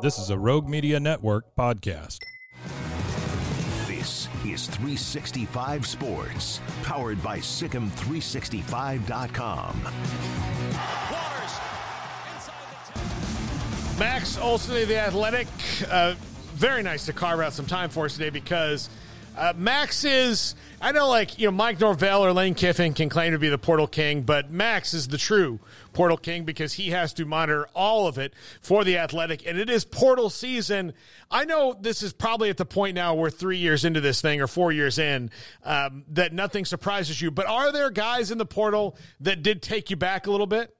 This is a Rogue Media Network podcast. This is 365 Sports, powered by Sicem365.com. Max Olson of the Athletic. Uh, very nice to carve out some time for us today because uh, Max is, I know, like, you know, Mike Norvell or Lane Kiffin can claim to be the portal king, but Max is the true portal king because he has to monitor all of it for the Athletic, and it is portal season. I know this is probably at the point now we're three years into this thing or four years in um, that nothing surprises you, but are there guys in the portal that did take you back a little bit?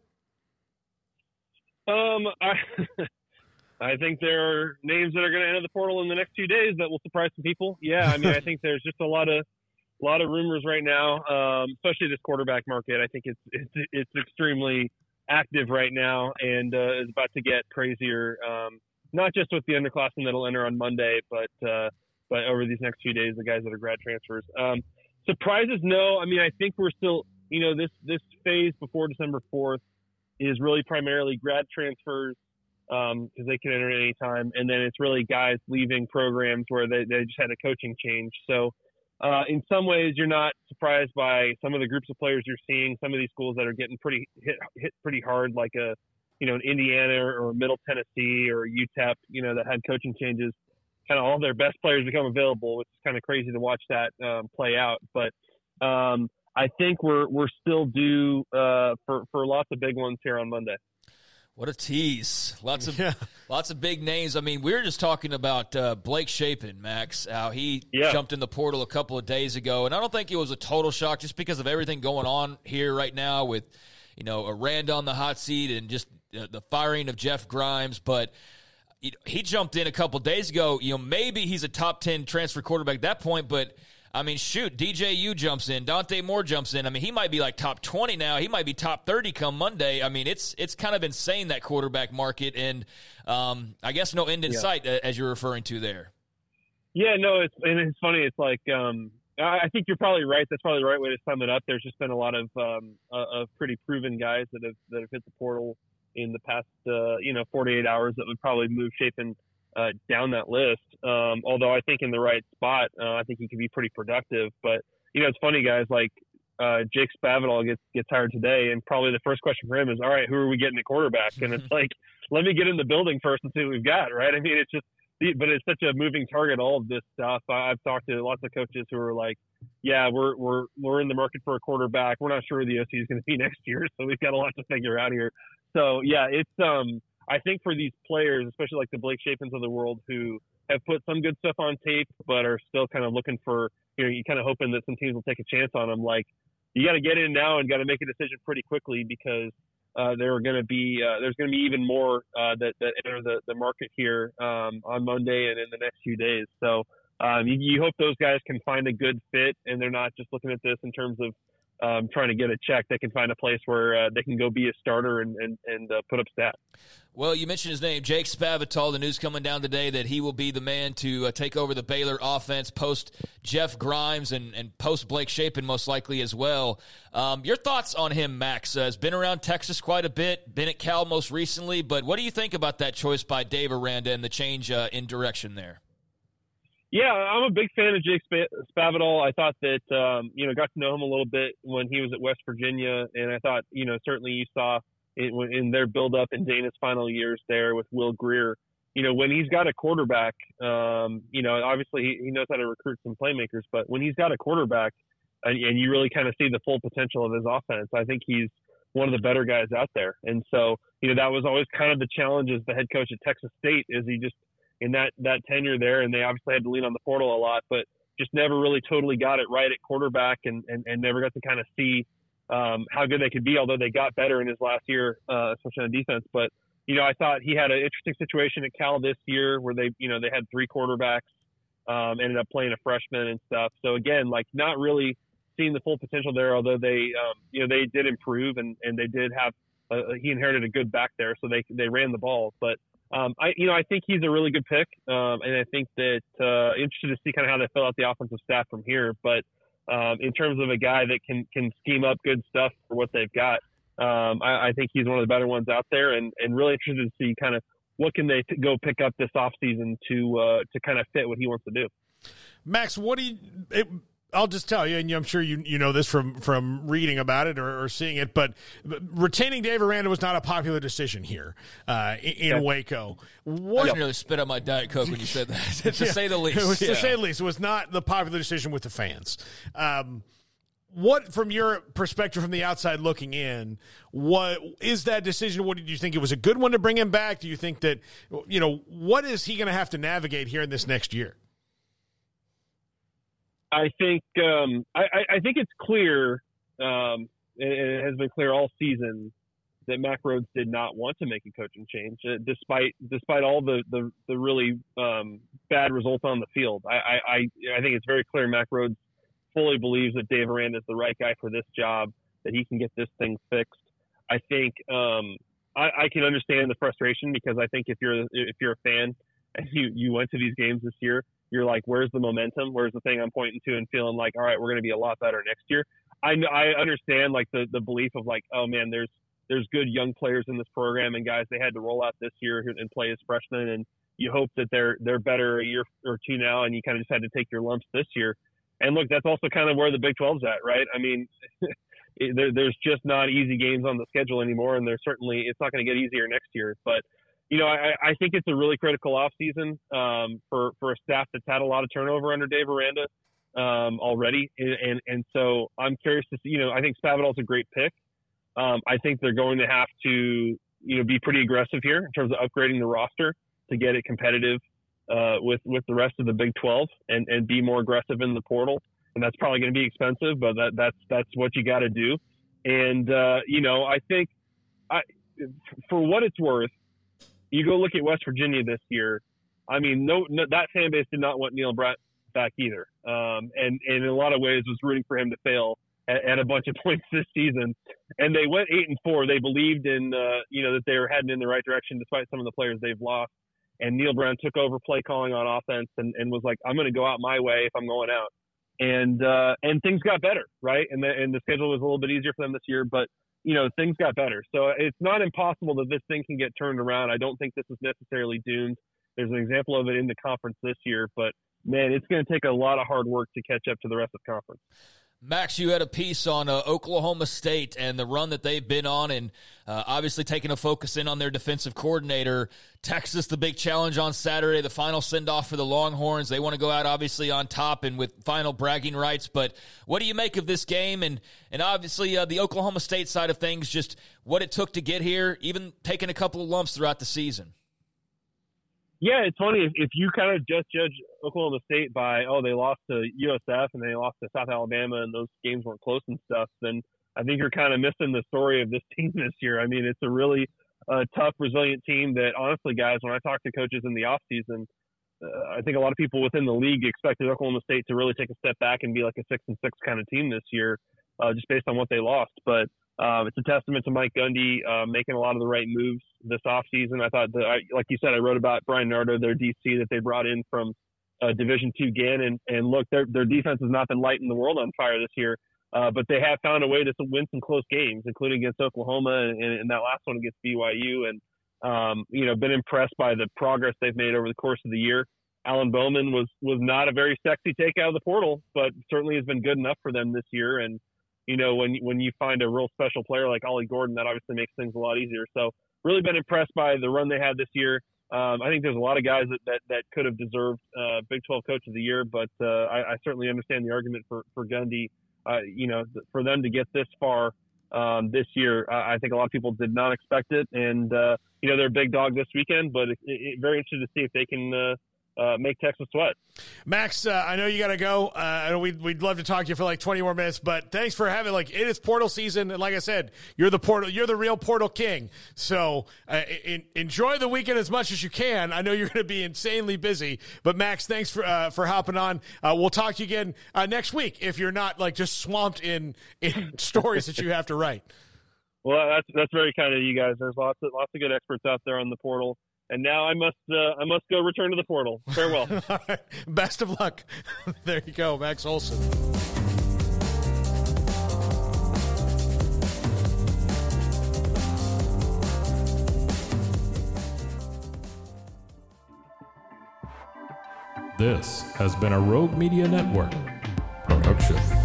Um, I. I think there are names that are going to enter the portal in the next few days that will surprise some people. Yeah, I mean, I think there's just a lot of a lot of rumors right now, um, especially this quarterback market. I think it's it's it's extremely active right now and uh, is about to get crazier. Um, not just with the underclassmen that'll enter on Monday, but uh, but over these next few days, the guys that are grad transfers. Um, surprises, no. I mean, I think we're still, you know, this this phase before December fourth is really primarily grad transfers because um, they can enter at any time. And then it's really guys leaving programs where they, they just had a coaching change. So uh, in some ways, you're not surprised by some of the groups of players you're seeing. Some of these schools that are getting pretty hit hit pretty hard, like a you know an Indiana or Middle Tennessee or UTEP, you know that had coaching changes. Kind of all their best players become available, which is kind of crazy to watch that um, play out. But um, I think we're we're still due uh, for for lots of big ones here on Monday. What a tease! Lots of yeah. lots of big names. I mean, we were just talking about uh, Blake Shapen, Max, how he yeah. jumped in the portal a couple of days ago, and I don't think it was a total shock just because of everything going on here right now with you know Aranda on the hot seat and just uh, the firing of Jeff Grimes, but. He jumped in a couple days ago. You know, maybe he's a top ten transfer quarterback at that point, but I mean, shoot, DJU jumps in, Dante Moore jumps in. I mean, he might be like top twenty now. He might be top thirty come Monday. I mean, it's it's kind of insane that quarterback market, and um, I guess no end in yeah. sight uh, as you're referring to there. Yeah, no, it's and it's funny. It's like um, I think you're probably right. That's probably the right way to sum it up. There's just been a lot of um, uh, of pretty proven guys that have that have hit the portal in the past uh, you know 48 hours that would probably move Shapen uh, down that list. Um, although I think in the right spot, uh, I think he could be pretty productive. But you know, it's funny, guys. Like uh, Jake Spavital gets gets hired today, and probably the first question for him is, "All right, who are we getting at quarterback?" And it's like, let me get in the building first and see what we've got. Right? I mean, it's just, but it's such a moving target. All of this stuff. I've talked to lots of coaches who are like, "Yeah, we're we're we're in the market for a quarterback. We're not sure who the OC is going to be next year, so we've got a lot to figure out here." So yeah, it's um I think for these players, especially like the Blake Shapens of the world, who have put some good stuff on tape, but are still kind of looking for, you know, you kind of hoping that some teams will take a chance on them. Like, you got to get in now and got to make a decision pretty quickly because uh, there are going to be uh, there's going to be even more uh, that that enter the, the market here um, on Monday and in the next few days. So um, you, you hope those guys can find a good fit and they're not just looking at this in terms of um, trying to get a check, they can find a place where uh, they can go be a starter and and, and uh, put up stats. Well, you mentioned his name, Jake Spavital. The news coming down today that he will be the man to uh, take over the Baylor offense post Jeff Grimes and, and post Blake Shapen, most likely as well. Um, your thoughts on him, Max? Uh, has been around Texas quite a bit, been at Cal most recently, but what do you think about that choice by Dave Aranda and the change uh, in direction there? Yeah, I'm a big fan of Jake Spavital. I thought that um, you know got to know him a little bit when he was at West Virginia, and I thought you know certainly you saw in, in their build up in Dana's final years there with Will Grier. You know, when he's got a quarterback, um, you know, obviously he, he knows how to recruit some playmakers, but when he's got a quarterback and, and you really kind of see the full potential of his offense, I think he's one of the better guys out there. And so, you know, that was always kind of the challenge as the head coach at Texas State is he just in that that tenure there, and they obviously had to lean on the portal a lot, but just never really totally got it right at quarterback, and and, and never got to kind of see um, how good they could be. Although they got better in his last year, uh, especially on defense. But you know, I thought he had an interesting situation at Cal this year where they you know they had three quarterbacks, um, ended up playing a freshman and stuff. So again, like not really seeing the full potential there. Although they um, you know they did improve and and they did have a, he inherited a good back there, so they they ran the ball, but um, I, you know, I think he's a really good pick, um, and I think that uh, interested to see kind of how they fill out the offensive staff from here. But um, in terms of a guy that can can scheme up good stuff for what they've got, um, I, I think he's one of the better ones out there, and and really interested to see kind of what can they t- go pick up this offseason to uh, to kind of fit what he wants to do. Max, what do you? It, I'll just tell you, and I'm sure you you know this from from reading about it or, or seeing it, but retaining Dave Aranda was not a popular decision here uh, in, in Waco. What, I nearly spit out my diet coke when you said that. to yeah, say the least, it was, yeah. to say the least, it was not the popular decision with the fans. Um, what, from your perspective, from the outside looking in, what is that decision? What did you think it was a good one to bring him back? Do you think that you know what is he going to have to navigate here in this next year? I think um, I, I, think it's clear, um, and it has been clear all season that Mack Rhoades did not want to make a coaching change, uh, despite despite all the the, the really um, bad results on the field. I, I I think it's very clear Mack Rhoades fully believes that Dave Aranda is the right guy for this job, that he can get this thing fixed. I think um, I, I can understand the frustration because I think if you're if you're a fan and you you went to these games this year you're like, where's the momentum? Where's the thing I'm pointing to and feeling like, all right, we're going to be a lot better next year. I I understand like the the belief of like, oh man, there's there's good young players in this program and guys they had to roll out this year and play as freshmen and you hope that they're they're better a year or two now and you kind of just had to take your lumps this year. And look, that's also kind of where the Big 12's at, right? I mean, there, there's just not easy games on the schedule anymore, and there's certainly it's not going to get easier next year. But you know, I, I think it's a really critical offseason um, for for a staff that's had a lot of turnover under Dave Aranda um, already, and, and, and so I'm curious to see. You know, I think Spavital's a great pick. Um, I think they're going to have to you know be pretty aggressive here in terms of upgrading the roster to get it competitive uh, with with the rest of the Big 12 and and be more aggressive in the portal. And that's probably going to be expensive, but that that's that's what you got to do. And uh, you know, I think I for what it's worth you go look at West Virginia this year. I mean, no, no that fan base did not want Neal Brown back either, um, and, and in a lot of ways was rooting for him to fail at, at, a bunch of points this season. And they went eight and four. They believed in uh, you know that they were heading in the right direction despite some of the players they've lost. And Neal Brown took over play calling on offense and, and was like, I'm going to go out my way if I'm going out. And uh, and things got better, right? And the and the schedule was a little bit easier for them this year, but you know, things got better. So it's not impossible that this thing can get turned around. I don't think this is necessarily doomed. There's an example of it in the conference this year, but man, it's going to take a lot of hard work to catch up to the rest of the conference. Max, you had a piece on uh, Oklahoma State and the run that they've been on, and uh, obviously taking a focus in on their defensive coordinator. Texas, the big challenge on Saturday, the final send off for the Longhorns. They want to go out obviously on top and with final bragging rights. But what do you make of this game? And and obviously uh, the Oklahoma State side of things, just what it took to get here, even taking a couple of lumps throughout the season. Yeah, it's funny if, if you kind of just judge Oklahoma State by oh they lost to USF and they lost to South Alabama and those games weren't close and stuff, then I think you're kind of missing the story of this team this year. I mean, it's a really uh, tough, resilient team that honestly, guys, when I talk to coaches in the off season, uh, I think a lot of people within the league expected Oklahoma State to really take a step back and be like a six and six kind of team this year, uh, just based on what they lost. But um, it's a testament to Mike Gundy uh, making a lot of the right moves this offseason. I thought, that, I, like you said, I wrote about Brian Nardo, their DC that they brought in from uh, Division Two Gannon, and look, their their defense has not been lighting the world on fire this year, uh, but they have found a way to win some close games, including against Oklahoma and, and that last one against BYU, and um, you know, been impressed by the progress they've made over the course of the year. Alan Bowman was was not a very sexy take out of the portal, but certainly has been good enough for them this year, and you know, when when you find a real special player like Ollie Gordon, that obviously makes things a lot easier. So really been impressed by the run they had this year. Um, I think there's a lot of guys that, that, that could have deserved uh, Big 12 Coach of the Year, but uh, I, I certainly understand the argument for for Gundy. Uh, you know, for them to get this far um, this year, I think a lot of people did not expect it, and uh, you know they're a big dog this weekend. But it, it, very interested to see if they can uh, uh, make Texas sweat. Max, uh, I know you got to go. Uh, we'd, we'd love to talk to you for like 20 more minutes, but thanks for having like it is portal season, and like I said, you're the portal, you're the real portal king. So uh, in, enjoy the weekend as much as you can. I know you're going to be insanely busy, but Max, thanks for uh, for hopping on. Uh, we'll talk to you again next week if you're not like just swamped in in stories that you have to write. Well, that's that's very kind of you guys. There's lots of lots of good experts out there on the portal and now I must uh, I must go return to the portal. Farewell. Best of luck. there you go, Max Olson. This has been a Rogue Media Network production.